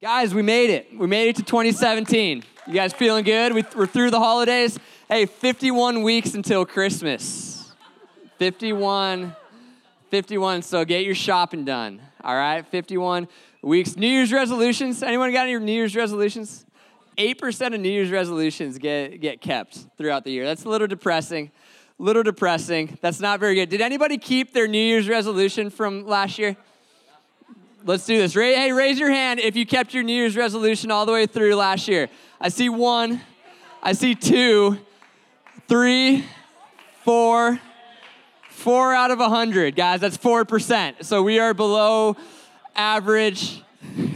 Guys, we made it. We made it to 2017. You guys feeling good? We, are through the holidays. Hey, 51 weeks until Christmas. 51, 51. So get your shopping done. All right, 51 weeks. New Year's resolutions. Anyone got any New Year's resolutions? 8% of New Year's resolutions get, get kept throughout the year. That's a little depressing. A little depressing. That's not very good. Did anybody keep their New Year's resolution from last year? Let's do this. Hey, raise your hand if you kept your New Year's resolution all the way through last year. I see one, I see two, three, four, four out of a hundred, guys. That's four percent. So we are below average.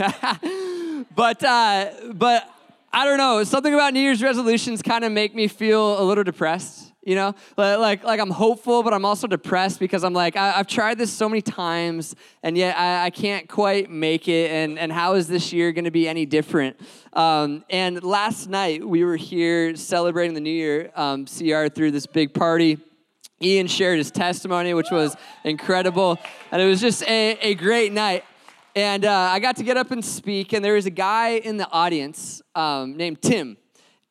but uh, but I don't know. Something about New Year's resolutions kind of make me feel a little depressed you know? Like like i'm hopeful but i'm also depressed because i'm like I, have tried this so many times and yet I, I, can't quite make it and and how is this year going to be any different? Um, and last night we were here celebrating the new year um, cr through this big party. Ian shared his testimony which was incredible and it was just a, a great night. And uh, i got to get up and speak and there was a guy in the audience um, named tim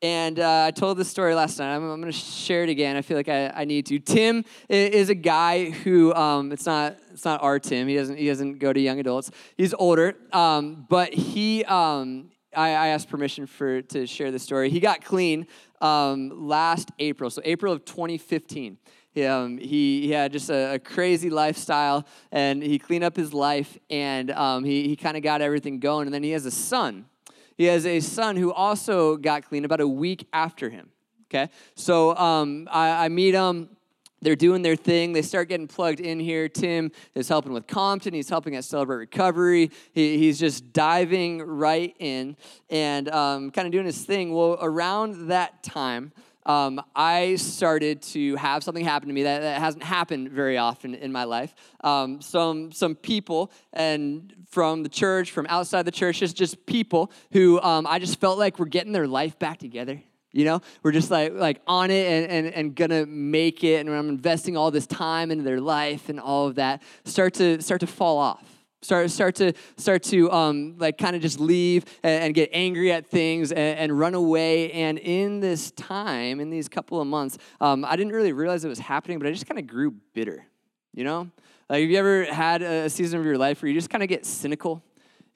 and uh, I told this story last night. I'm, I'm going to share it again. I feel like I, I need to. Tim is a guy who um, it's not it's not our Tim. He doesn't he doesn't go to young adults. He's older, um, but he um, I, I, asked permission for to share the story. He got clean um, last April, so April of 2015. Um, he, he, had just a, a, crazy lifestyle and he cleaned up his life and um, he, he kind of got everything going. And then he has a son he has a son who also got clean about a week after him. Okay, so um, I, I meet him they're doing their thing. They start getting plugged in here. Tim is helping with Compton. He's helping at Celebrate Recovery. He, he's just diving right in and um, kind of doing his thing. Well, around that time, um, I started to have something happen to me that, that hasn't happened very often in my life. Um, some some people and from the church, from outside the church, just just people who um, I just felt like were getting their life back together. You know, we're just like like on it and, and, and gonna make it, and I'm investing all this time into their life and all of that. Start to start to fall off start start to start to um, like kind of just leave and, and, get angry at things and, and, run away. And in this time in these couple of months um, i didn't really realize it was happening but i just kind of grew bitter you know? Like have you ever had a season of your life where you just kind of get cynical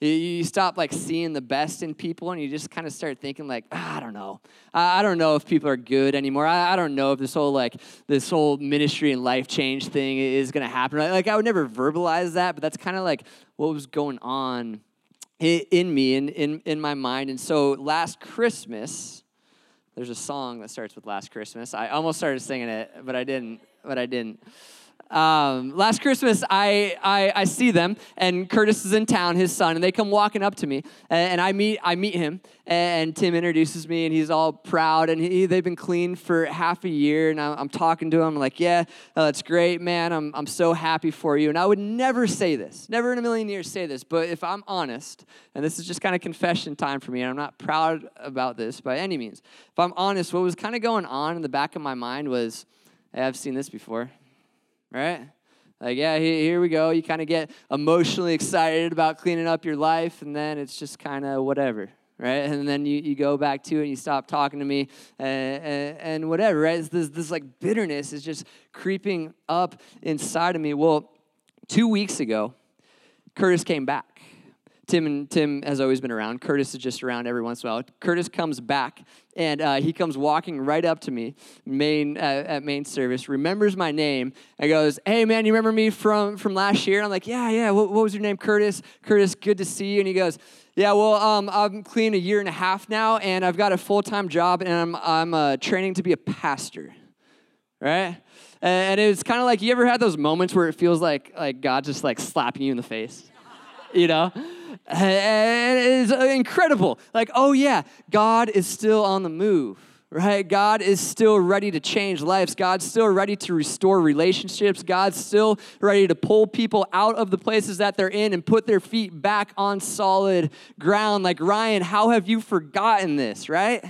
you stop like seeing the best in people and you just kind of start thinking like ah, i don't know. I, don't know if people are good anymore. I, I, don't know if this whole like this whole ministry and life change thing is going to happen. Like i would never verbalize that but that's kind of like what was going on in, in me and in, in my mind. And so last christmas there's a song that starts with last christmas. I almost started singing it but i didn't but i didn't um, last Christmas, I, I, I see them, and Curtis is in town, his son, and they come walking up to me, and, and I meet I meet him, and Tim introduces me, and he's all proud, and he, they've been clean for half a year, and I'm, I'm talking to him, I'm like, yeah, uh, that's great, man, I'm, I'm so happy for you, and I would never say this, never in a million years say this, but if I'm honest, and this is just kind of confession time for me, and I'm not proud about this by any means, if I'm honest, what was kind of going on in the back of my mind was, hey, I've seen this before right? Like, yeah, here we go. You kind of get emotionally excited about cleaning up your life, and then it's just kind of whatever, right? And then you, you go back to it and you stop talking to me and, and, and whatever, right? It's this, this like bitterness is just creeping up inside of me. Well, two weeks ago, Curtis came back. Tim and Tim has always been around. Curtis is just around every once in a while. Curtis comes back and uh, he comes walking right up to me, main uh, at main service, remembers my name, and goes, "Hey man, you remember me from from last year?" And I'm like, "Yeah, yeah. What, what was your name, Curtis? Curtis, good to see you." And he goes, "Yeah, well, um, I'm clean a year and a half now, and I've got a full time job, and I'm I'm uh, training to be a pastor." Right? And it's kind of like you ever had those moments where it feels like like God just like slapping you in the face, you know? And it's incredible. Like, oh yeah, God is still on the move right? God is still ready to change lives. God's still ready to restore relationships. God's still ready to pull people out of the places that they're in and put their feet back on solid ground. Like, Ryan, how have you forgotten this, right?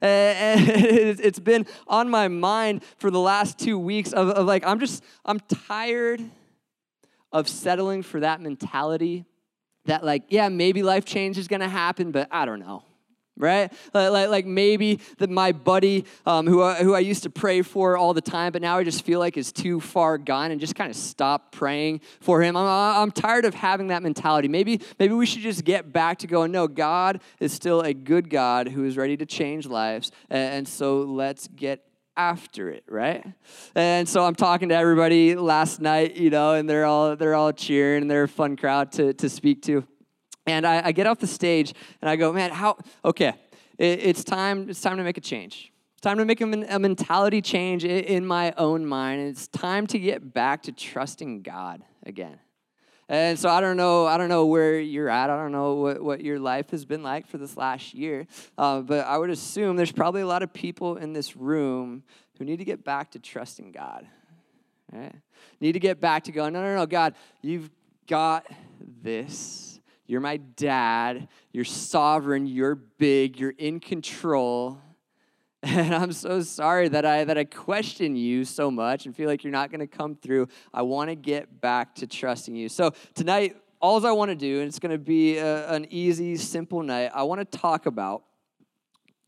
And it's been on my mind for the last two weeks of, of like, I'm just, I'm tired of settling for that mentality that like, yeah, maybe life change is gonna happen, but I don't know right? Like, like, like, maybe that my buddy um, who, I, who I used to pray for all the time, but now I just feel like is too far gone and just kind of stop praying for him. I'm, I'm tired of having that mentality. Maybe, maybe we should just get back to going, no, God is still a good God who is ready to change lives. And, and so let's get after it, right? And so I'm talking to everybody last night, you know, and they're all they're all cheering they're a fun crowd to, to speak to. And I, I get off the stage and I go, man, how, okay, it, it's time, it's time to make a change. It's time to make a, a mentality change in, in my own mind. And It's time to get back to trusting God again. And so I don't know, I don't know where you're at. I don't know what, what your life has been like for this last year. Uh, but I would assume there's probably a lot of people in this room who need to get back to trusting God. Right? Need to get back to going, no, no, no, God, you've got this. You're my dad. You're sovereign. You're big. You're in control. And I'm so sorry that I that I question you so much and feel like you're not going to come through. I want to get back to trusting you. So tonight, all I want to do, and it's going to be a, an easy, simple night. I want to talk about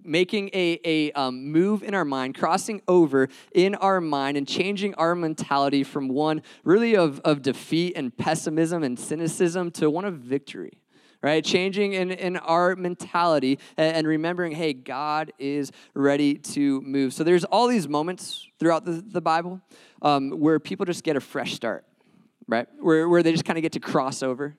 making a, a um, move in our mind, crossing over in our mind, and changing our mentality from one really of, of defeat and pessimism and cynicism to one of victory. Right? Changing in, in our mentality and, and remembering, hey, God is ready to move. So there's all these moments throughout the, the Bible um, where people just get a fresh start, right? Where, where they just kind of get to cross over.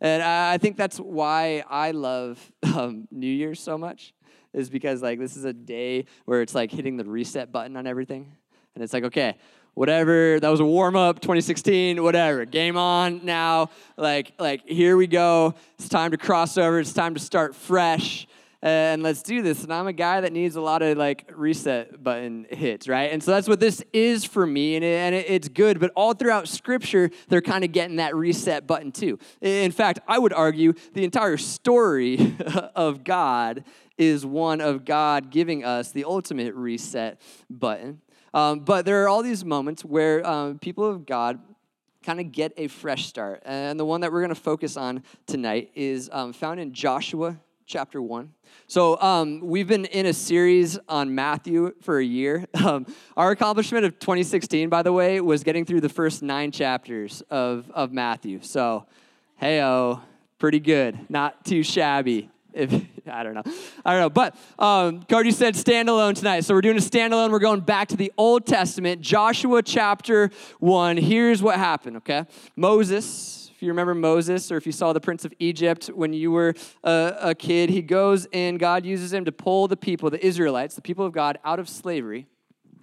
And I think that's why I love um, New Year's so much is because like this is a day where it's like hitting the reset button on everything. And it's like, okay, whatever, that was a warm up 2016, whatever. Game on now. Like like here we go. It's time to cross over. It's time to start fresh and let's do this. And I'm a guy that needs a lot of like reset button hits, right? And so that's what this is for me, and, it, and it, it's good. But all throughout Scripture, they're kind of getting that reset button too. In fact, I would argue the entire story of God is one of God giving us the ultimate reset button. Um, but there are all these moments where um, people of God kind of get a fresh start. And the one that we're going to focus on tonight is um, found in Joshua chapter 1. So, um, we've been in a series on Matthew for a year. Um, our accomplishment of 2016, by the way, was getting through the first nine chapters of, of Matthew. So, hey, pretty good. Not too shabby. If I don't know, I don't know. But um, Cody said standalone tonight, so we're doing a standalone. We're going back to the Old Testament, Joshua chapter one. Here's what happened. Okay, Moses. If you remember Moses, or if you saw the Prince of Egypt when you were a, a kid, he goes and God uses him to pull the people, the Israelites, the people of God, out of slavery.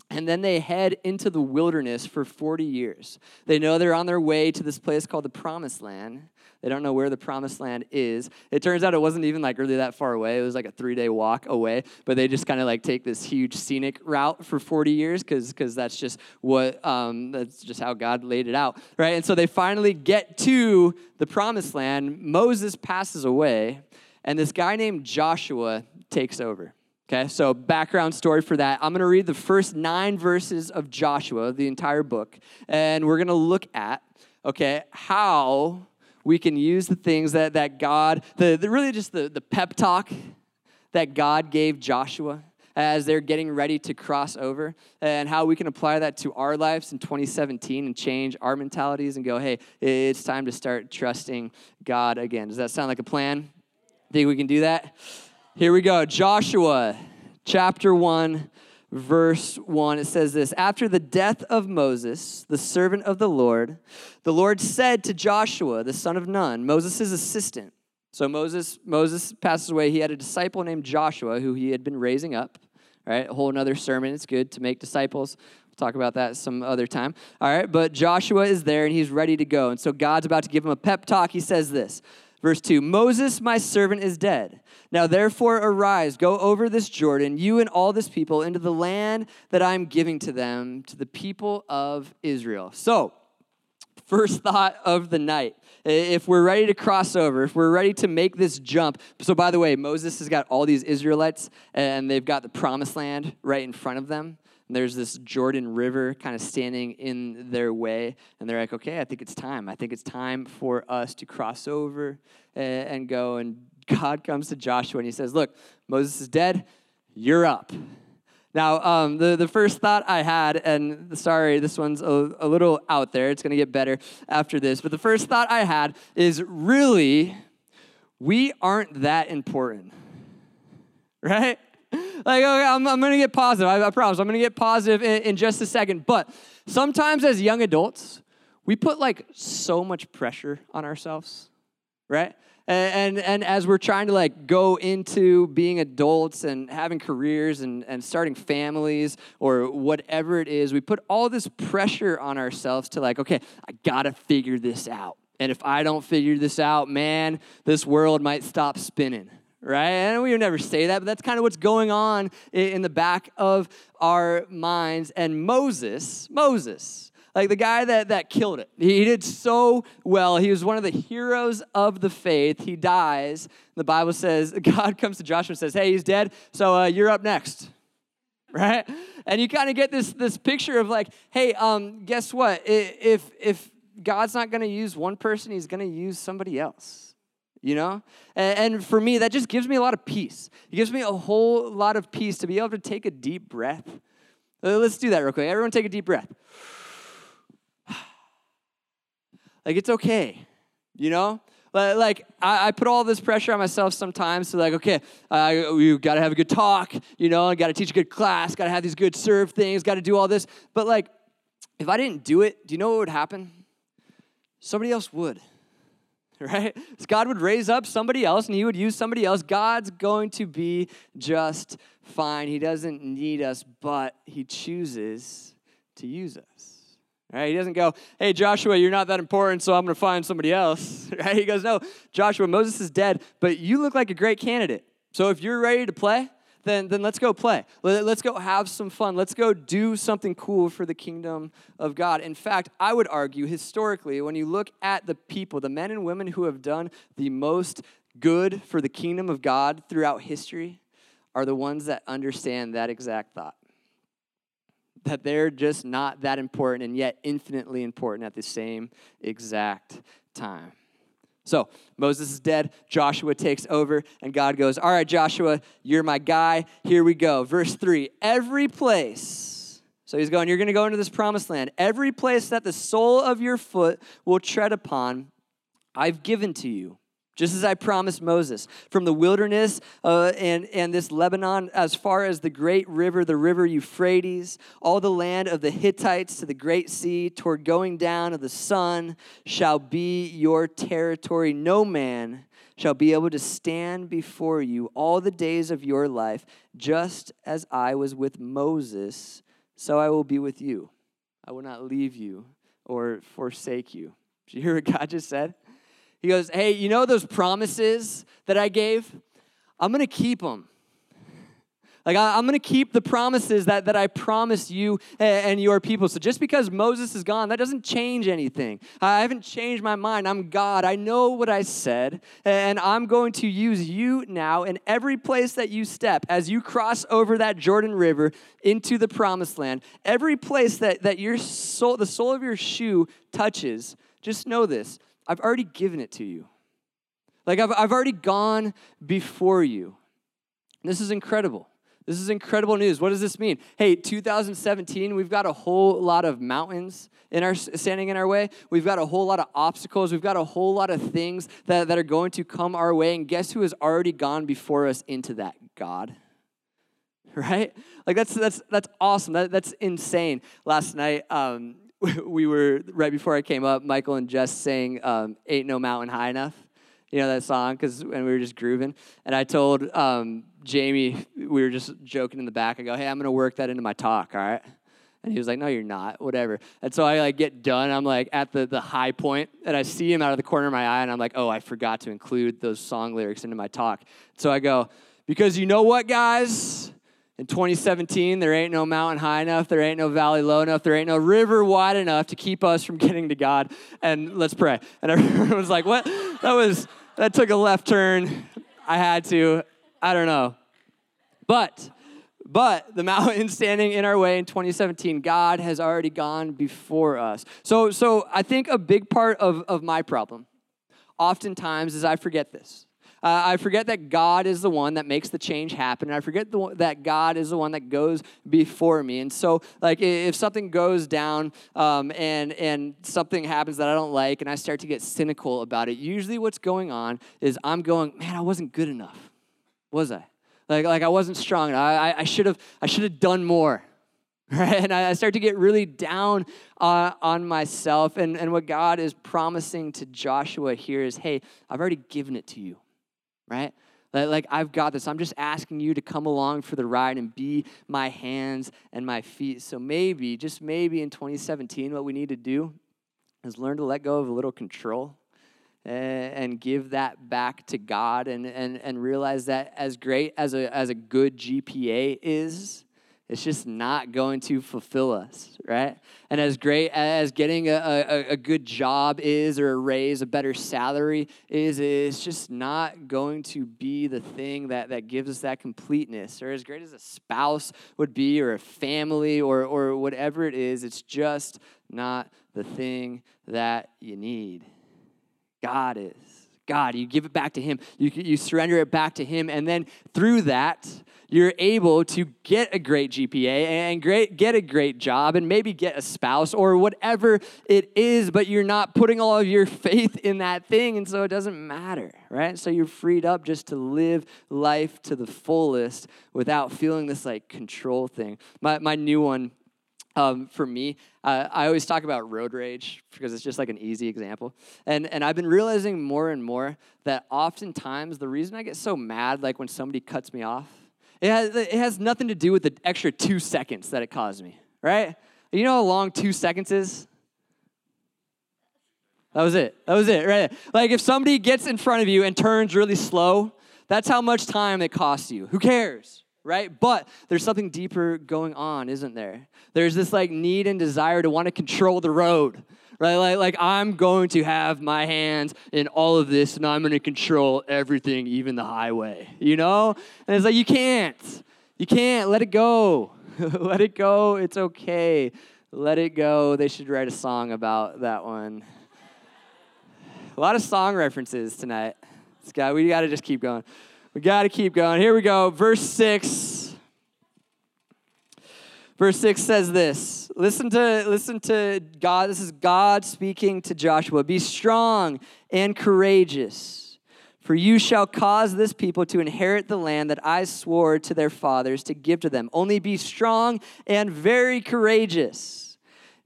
And then they head into the wilderness for 40 years. They know they're on their way to this place called the Promised Land. They don't know where the promised land is. It turns out it wasn't even like really that far away. It was like a three day walk away, but they just kind of like take this huge scenic route for 40 years because because that's just what um, that's just how God laid it out, right? And so they finally get to the promised land. Moses passes away, and this guy named Joshua takes over. Okay, so background story for that. I'm going to read the first nine verses of Joshua, the entire book, and we're going to look at, okay, how we can use the things that, that God, the, the really just the, the pep talk that God gave Joshua as they're getting ready to cross over, and how we can apply that to our lives in 2017 and change our mentalities and go, hey, it's time to start trusting God again. Does that sound like a plan? Think we can do that? Here we go. Joshua chapter 1 verse 1, it says this After the death of Moses, the servant of the Lord, the Lord said to Joshua, the son of Nun, Moses' assistant. So Moses, Moses passes away. He had a disciple named Joshua who he had been raising up. All right, a whole another sermon. It's good to make disciples. We'll talk about that some other time. All right, but Joshua is there and he's ready to go. And so God's about to give him a pep talk. He says this Verse 2 Moses, my servant, is dead. Now therefore arise, go over this Jordan, you and all this people, into the land that I'm giving to them, to the people of Israel. So, first thought of the night. If we're ready to cross over, if we're ready to make this jump. So, by the way, Moses has got all these Israelites and they've got the promised land right in front of them. And there's this Jordan River kind of standing in their way. And they're like, okay, I think it's time. I think it's time for us to cross over and, and go. And God comes to Joshua and he says, look, Moses is dead. You're up. Now, um, the, the first thought I had, and sorry, this one's a, a little out there. It's going to get better after this. But the first thought I had is really, we aren't that important, right? Like, okay, I'm, I'm going to get positive. I, I, promise. I'm going to get positive in, in just a second. But sometimes as young adults, we put like so much pressure on ourselves, right? And, and, and, as we're trying to like go into being adults and having careers and, and starting families or whatever it is, we put all this pressure on ourselves to like, okay, I gotta figure this out. And if I don't figure this out, man, this world might stop spinning right? And we would never say that, but that's kind of what's going on in the back of our minds. And Moses, Moses, like the guy that, that killed it. He did so well. He was one of the heroes of the faith. He dies. The Bible says, God comes to Joshua and says, Hey, he's dead, so uh, you're up next. Right? And you kind of get this, this picture of like, hey, um, guess what? If, if God's not going to use one person, he's going to use somebody else you know? And, and, for me, that just gives me a lot of peace. It gives me a whole lot of peace to be able to take a deep breath. Let's do that real quick. Everyone take a deep breath. Like, it's okay, you know? Like, I, I put all this pressure on myself sometimes to, like, okay, uh, we got to have a good talk, you know, got to teach a good class, got to have these good serve things, got to do all this. But, like, if I didn't do it, do you know what would happen? Somebody else would right? God would raise up somebody else and he would use somebody else. God's going to be just fine. He doesn't need us, but he chooses to use us. Right? He doesn't go, hey, Joshua, you're not that important, so I'm going to find somebody else. Right? He goes, no, Joshua, Moses is dead, but you look like a great candidate. So if you're ready to play, then, then let's go play. Let, us go have some fun. Let's go do something cool for the kingdom of God. In fact, I would argue historically, when you look at the people, the men and women who have done the most good for the kingdom of God throughout history are the ones that understand that exact thought. That they're just not that important and yet infinitely important at the same exact time. So Moses is dead. Joshua takes over, and God goes, All right, Joshua, you're my guy. Here we go. Verse 3 Every place, so he's going, You're going to go into this promised land. Every place that the sole of your foot will tread upon, I've given to you just as I promised Moses, from the wilderness uh, and, and this Lebanon as far as the great river, the river Euphrates, all the land of the Hittites to the great sea, toward going down of the sun, shall be your territory. No man shall be able to stand before you all the days of your life, just as I was with Moses, so I will be with you. I will not leave you or forsake you. Did you hear what God just said? He goes, Hey, you know those promises that I gave? I'm going to keep them. Like, I, am going to keep the promises that, that I promised you and, your people. So, just because Moses is gone, that doesn't change anything. I haven't changed my mind. I'm God. I know what I said. And I'm going to use you now in every place that you step as you cross over that Jordan River into the promised land. Every place that, that your soul, the sole of your shoe touches, just know this I've already given it to you. Like, I've, I've already gone before you. This is incredible. This is incredible news. What does this mean? Hey, 2017, we've got a whole lot of mountains in our standing in our way. We've got a whole lot of obstacles. We've got a whole lot of things that, that are going to come our way. And guess who has already gone before us into that? God. Right? Like that's that's that's awesome. That, that's insane. Last night, um, we were right before I came up. Michael and Jess sang um, "Ain't No Mountain High Enough." You know that song because and we were just grooving. And I told um, Jamie we were just joking in the back. I go, "Hey, I'm gonna work that into my talk, all right?" And he was like, "No, you're not. Whatever." And so I like get done. I'm like at the the high point, and I see him out of the corner of my eye, and I'm like, "Oh, I forgot to include those song lyrics into my talk." So I go, "Because you know what, guys." In 2017, there ain't no mountain high enough, there ain't no valley low enough, there ain't no river wide enough to keep us from getting to God. And let's pray. And everyone was like, what? That was, that took a left turn. I had to. I don't know. But But the mountain standing in our way in 2017, God has already gone before us. So, so I think a big part of, of my problem oftentimes is I forget this. Uh, I forget that God is the one that makes the change happen. And I forget the, that God is the one that goes before me. And so, like, if something goes down um, and and something happens that I don't like, and I start to get cynical about it, usually what's going on is I'm going, man, I wasn't good enough, was I? Like, like I wasn't strong. I, I should have I should have done more. Right? And I start to get really down uh, on myself. And, and what God is promising to Joshua here is hey, I've already given it to you right? Like, I've got this. I'm just asking you to come along for the ride and be my hands and my feet. So maybe, just maybe in 2017, what we need to do is learn to let go of a little control eh, and give that back to God and, and, and realize that as great as a, as a good GPA is, it's just not going to fulfill us, right? And as great as getting a, a, a, good job is, or a raise, a better salary is, it's just not going to be the thing that, that gives us that completeness. Or as great as a spouse would be, or a family, or, or whatever it is, it's just not the thing that you need. God is. God, you give it back to Him, you, you surrender it back to Him, and then through that, you're able to get a great GPA and great, get a great job and maybe get a spouse or whatever it is, but you're not putting all of your faith in that thing, and so it doesn't matter, right? So you're freed up just to live life to the fullest without feeling this like control thing. My, my new one um, for me, uh, I always talk about road rage because it's just like an easy example. And, and I've been realizing more and more that oftentimes the reason I get so mad, like when somebody cuts me off, it has, it has nothing to do with the extra two seconds that it caused me, right? You know how long two seconds is? That was it. That was it, right? Like if somebody gets in front of you and turns really slow, that's how much time it costs you. Who cares? Right? But there's something deeper going on, isn't there? There's this like need and desire to want to control the road, right? Like, like I'm going to have my hands in all of this and I'm going to control everything, even the highway, you know? And it's like, you can't. You can't. Let it go. Let it go. It's okay. Let it go. They should write a song about that one. a lot of song references tonight. Scott, we got to just keep going. We got to keep going. Here we go. Verse 6. Verse 6 says this. Listen to listen to God. This is God speaking to Joshua. Be strong and courageous, for you shall cause this people to inherit the land that I swore to their fathers to give to them. Only be strong and very courageous,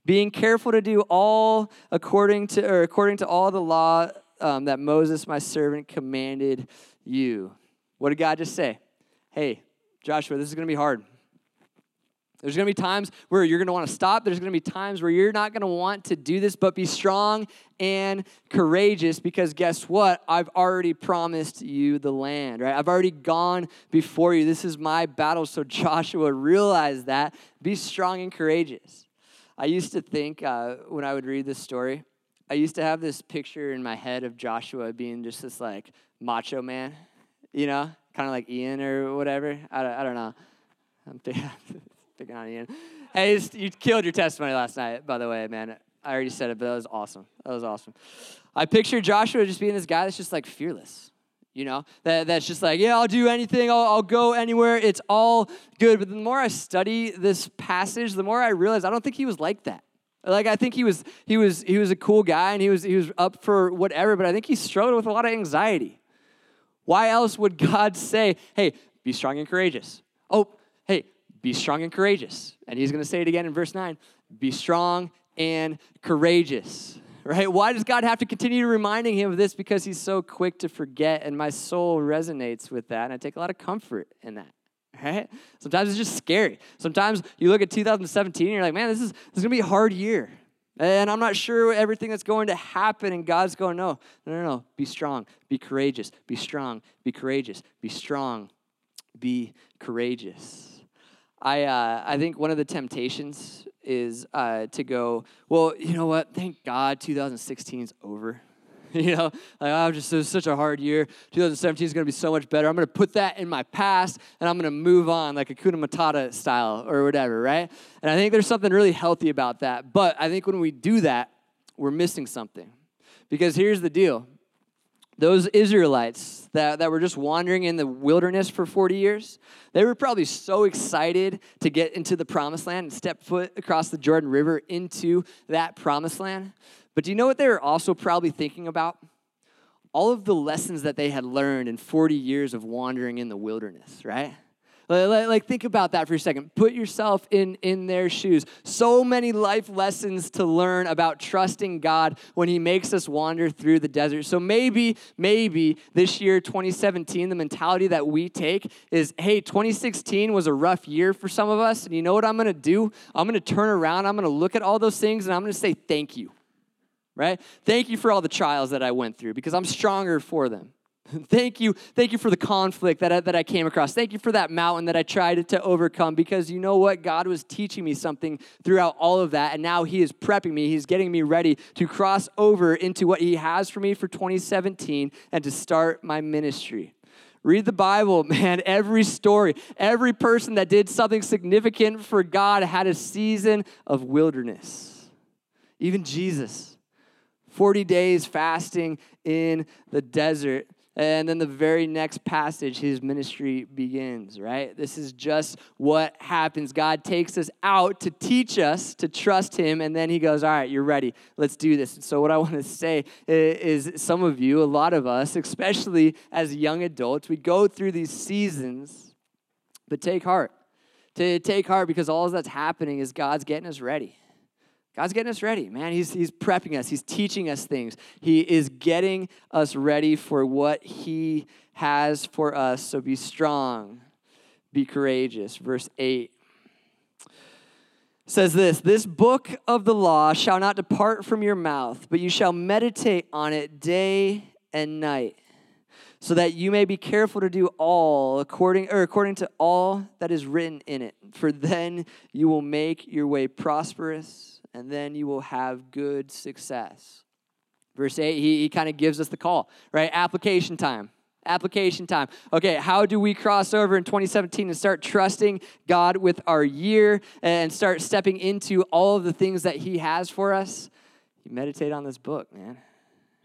being careful to do all according to or according to all the law um, that Moses my servant commanded you. What did God just say? Hey, Joshua, this is going to be hard. There's going to be times where you're going to want to stop. There's going to be times where you're not going to want to do this, but be strong and courageous because guess what? I've already promised you the land, right? I've already gone before you. This is my battle. So, Joshua, realize that. Be strong and courageous. I used to think uh, when I would read this story, I used to have this picture in my head of Joshua being just this like macho man, you know, kind of like Ian or whatever. I don't, I don't know. I'm picking on Ian. Hey, you killed your testimony last night, by the way, man. I already said it, but that was awesome. That was awesome. I picture Joshua just being this guy that's just like fearless, you know, that, that's just like, yeah, I'll do anything, I'll, I'll go anywhere, it's all good. But the more I study this passage, the more I realize I don't think he was like that. Like I think he was he was he was a cool guy and he was he was up for whatever, but I think he struggled with a lot of anxiety. Why else would God say, "Hey, be strong and courageous"? Oh, hey, be strong and courageous. And he's going to say it again in verse 9 be strong and courageous. Right? Why does God have to continue reminding him of this? Because he's so quick to forget, and my soul resonates with that, and I take a lot of comfort in that. Right? Sometimes it's just scary. Sometimes you look at 2017 and you're like, man, this is this is gonna be a hard year. And I'm not sure everything that's going to happen. And God's going, no, no, no, no. Be strong. Be courageous. Be strong. Be courageous. Be strong. Be courageous. I, uh, I think one of the temptations is uh, to go, well, you know what? Thank God 2016 is over. you know, like, oh, just it was such a hard year. 2017 is going to be so much better. I'm going to put that in my past and I'm going to move on like a Kuna Matata style or whatever, right? And I think there's something really healthy about that. But I think when we do that, we're missing something. Because here's the deal those Israelites that, that were just wandering in the wilderness for 40 years, they were probably so excited to get into the promised land and step foot across the Jordan River into that promised land. But do you know what they were also probably thinking about? All of the lessons that they had learned in 40 years of wandering in the wilderness, right? Like, think about that for a second. Put yourself in, in their shoes. So many life lessons to learn about trusting God when He makes us wander through the desert. So maybe, maybe this year, 2017, the mentality that we take is hey, 2016 was a rough year for some of us. And you know what I'm going to do? I'm going to turn around, I'm going to look at all those things, and I'm going to say thank you, right? Thank you for all the trials that I went through because I'm stronger for them. Thank you. Thank you for the conflict that I, that I came across. Thank you for that mountain that I tried to overcome because you know what? God was teaching me something throughout all of that. And now He is prepping me. He's getting me ready to cross over into what He has for me for 2017 and to start my ministry. Read the Bible, man. Every story, every person that did something significant for God had a season of wilderness. Even Jesus, 40 days fasting in the desert. And then the very next passage, his ministry begins, right? This is just what happens. God takes us out to teach us to trust him, and then he goes, All right, you're ready. Let's do this. And so, what I want to say is some of you, a lot of us, especially as young adults, we go through these seasons, but take heart. To take heart because all that's happening is God's getting us ready. God's getting us ready, man. He's, he's prepping us, He's teaching us things. He is getting us ready for what He has for us. So be strong, be courageous. Verse 8 says this This book of the law shall not depart from your mouth, but you shall meditate on it day and night. So that you may be careful to do all according or according to all that is written in it. For then you will make your way prosperous and then you will have good success. Verse 8, he, he kind of gives us the call, right? Application time. Application time. Okay, how do we cross over in 2017 and start trusting God with our year and start stepping into all of the things that He has for us? You meditate on this book, man.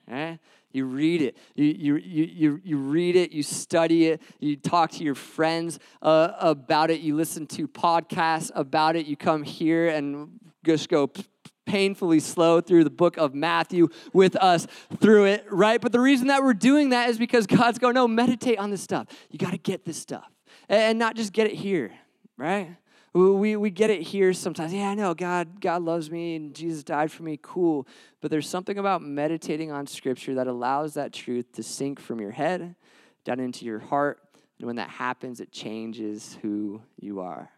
Right? You read it. You, you, you, you read it. You study it. You talk to your friends uh, about it. You listen to podcasts about it. You come here and just go painfully slow through the book of Matthew with us through it, right? But the reason that we're doing that is because God's going, no, meditate on this stuff. You got to get this stuff and not just get it here, right? We, we get it here sometimes. Yeah, I know God, God loves me and Jesus died for me. Cool. But there's something about meditating on scripture that allows that truth to sink from your head down into your heart. And when that happens, it changes who you are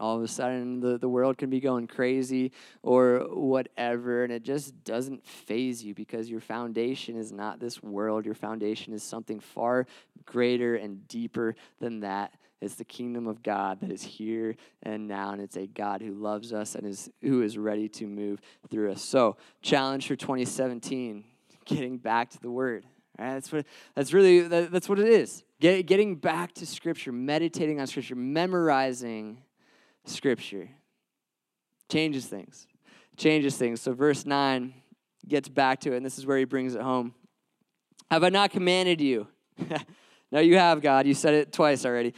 all of a sudden the, the world can be going crazy or whatever and it just doesn't faze you because your foundation is not this world. Your foundation is something far greater and deeper than that. It's the kingdom of god that is here and now and it's a god who loves us and is who is ready to move through us. So challenge for 2017 getting back to the word. Right that's what that's really that, that's what it is. Get, getting back to scripture meditating on scripture memorizing Scripture. Changes things. Changes things. So, verse 9 gets back to it, and this is where he brings it home. Have I not commanded you? no, you have, God. You said it twice already.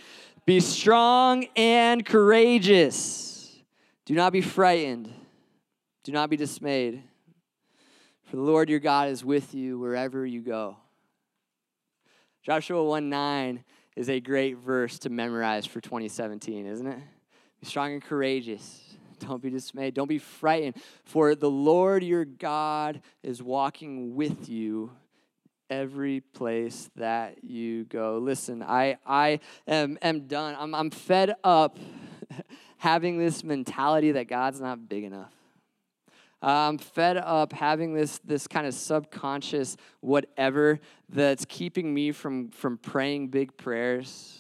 Be strong and courageous. Do not be frightened. Do not be dismayed. For the Lord your God is with you wherever you go. Joshua 1 9 is a great verse to memorize for 2017, isn't it? Be strong and courageous. Don't be dismayed. Don't be frightened. For the Lord your God is walking with you every place that you go. Listen, I, I am, am done. I'm, I'm fed up having this mentality that God's not big enough. I'm fed up having this, this kind of subconscious whatever that's keeping me from, from praying big prayers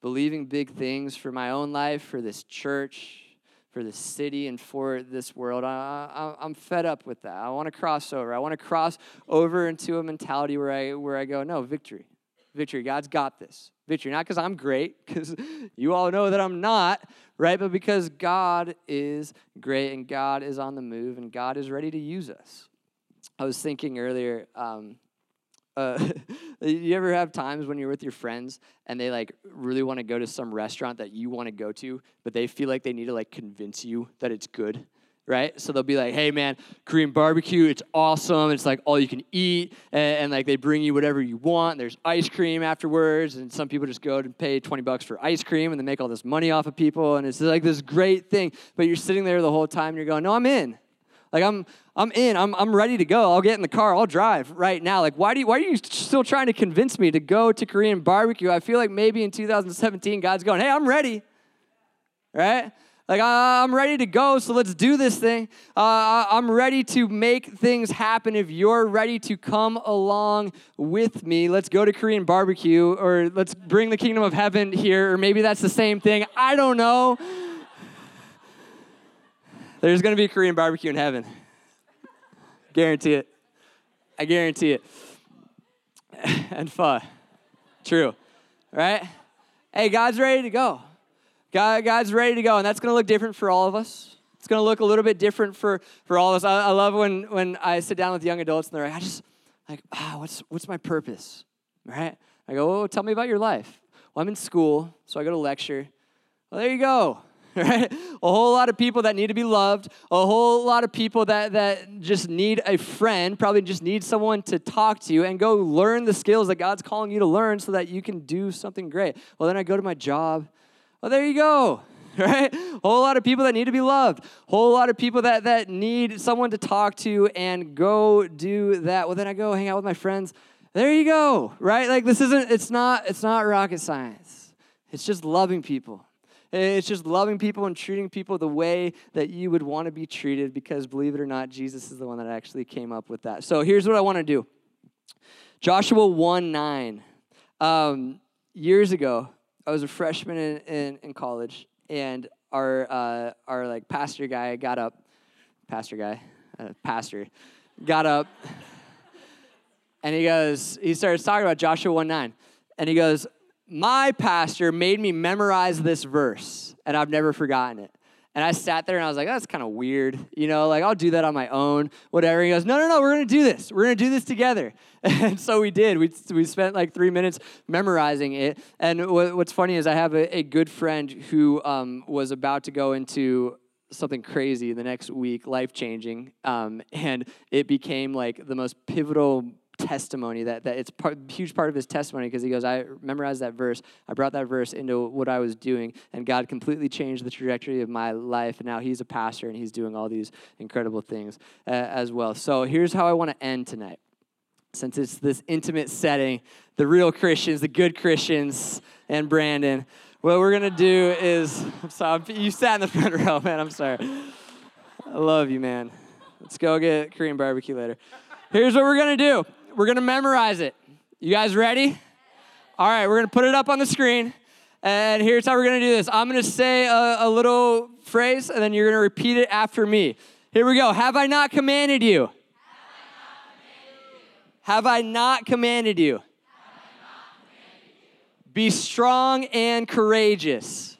believing big things for my own life, for this church, for this city and for this world. I, am fed up with that. I want to cross over. I want to cross over into a mentality where I, where I go, no, victory. Victory. God's got this. Victory. Not because I'm great, because you all know that I'm not, right? But because God is great and God is on the move and God is ready to use us. I was thinking earlier, um, uh, you ever have times when you're with your friends and they like really want to go to some restaurant that you want to go to, but they feel like they need to like convince you that it's good? right? So they'll be like, hey man, Korean barbecue, it's awesome. It's like all you can eat. And, and, like they bring you whatever you want. There's ice cream afterwards. And some people just go and pay 20 bucks for ice cream and they make all this money off of people. And it's like this great thing. But you're sitting there the whole time and you're going, no, I'm in. Like I'm I'm in. I'm I'm ready to go. I'll get in the car. I'll drive right now. Like why do you, why are you still trying to convince me to go to Korean barbecue? I feel like maybe in 2017 God's going, "Hey, I'm ready." Right? Like I'm ready to go, so let's do this thing. Uh, I'm ready to make things happen. If you're ready to come along with me, let's go to Korean barbecue, or let's bring the kingdom of heaven here, or maybe that's the same thing. I don't know. There's going to be Korean barbecue in heaven. Guarantee it. I guarantee it. and fun. True. Right? Hey, God's ready to go. God, God's ready to go, and that's going to look different for all of us. It's going to look a little bit different for, for all of us. I, I love when, when I sit down with young adults and they're like, I just, like, ah, what's, what's my purpose? Right? I go, oh, tell me about your life. Well, I'm in school, so I go to lecture. Well, there you go. right? A whole lot of people that need to be loved, a whole lot of people that, that just need a friend, probably just need someone to talk to you and go learn the skills that God's calling you to learn so that you can do something great. Well, then I go to my job. Well, there you go. Right? A whole lot of people that need to be loved. A whole lot of people that, that need someone to talk to and go do that. Well, then I go hang out with my friends. There you go. Right? Like this isn't it's not it's not rocket science. It's just loving people it's just loving people and treating people the way that you would want to be treated because, believe it or not, Jesus is the one that actually came up with that. So here's what I want to do Joshua 1 9. Um, years ago, I was a freshman in, in, in college, and our, uh, our like pastor guy got up, pastor guy, uh, pastor, got up, and he goes, he started talking about Joshua 1 9. And he goes, my pastor made me memorize this verse, and I've never forgotten it. And I sat there and I was like, that's kind of weird. You know, like I'll do that on my own, whatever. He goes, no, no, no, we're going to do this. We're going to do this together. And so we did. We, we spent like three minutes memorizing it. And what's funny is I have a, a good friend who um, was about to go into something crazy the next week, life changing. Um, and it became like the most pivotal testimony that, that it's a huge part of his testimony because he goes i memorized that verse. I brought that verse into what i was doing and god completely changed the trajectory of my life and now he's a pastor and he's doing all these incredible things uh, as well. So here's how i want to end tonight. Since it's this intimate setting the real christians the good christians and brandon what we're to do is i'm sorry you sat in the front row man i'm sorry. I love you man. Let's go get korean barbecue later. Here's what we're to do we're going to memorize it. You guys ready? All right, we're going to put it up on the screen. And here's how we're going to do this I'm going to say a, a little phrase, and then you're going to repeat it after me. Here we go. Have I not commanded you? Have I not commanded you? Be strong and courageous.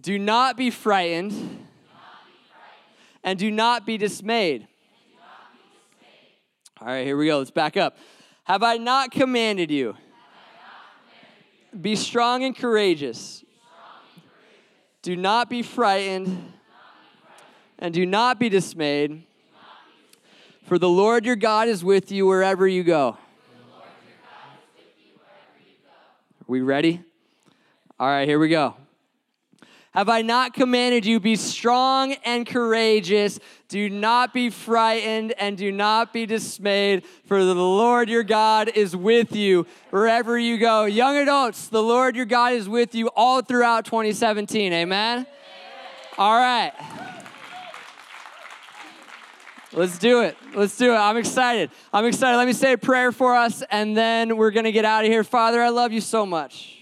Do not be frightened. And do not be dismayed. All right, here we go. Let's back up. Have I not commanded you? Be strong and courageous. Do not be frightened. And do not be dismayed. For the Lord your God is with you wherever you go. Are we ready? All right, here we go. Have I not commanded you, be strong and courageous? Do not be frightened and do not be dismayed, for the Lord your God is with you wherever you go. Young adults, the Lord your God is with you all throughout 2017. Amen? All right. Let's do it. Let's do it. I'm excited. I'm excited. Let me say a prayer for us, and then we're going to get out of here. Father, I love you so much.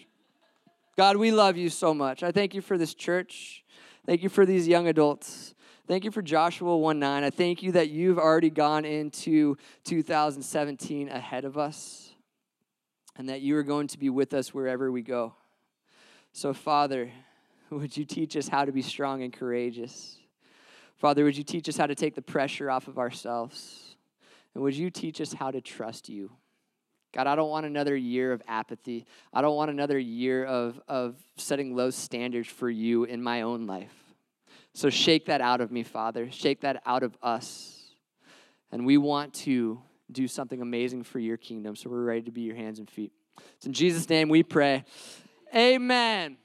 God, we love you so much. I thank you for this church. Thank you for these young adults. Thank you for Joshua 1 9. I thank you that you've already gone into 2017 ahead of us and that you are going to be with us wherever we go. So, Father, would you teach us how to be strong and courageous? Father, would you teach us how to take the pressure off of ourselves? And would you teach us how to trust you? God, I don't want another year of apathy. I don't want another year of, of setting low standards for you in my own life. So shake that out of me, Father. Shake that out of us. And we want to do something amazing for your kingdom. So we're ready to be your hands and feet. It's in Jesus' name we pray. Amen.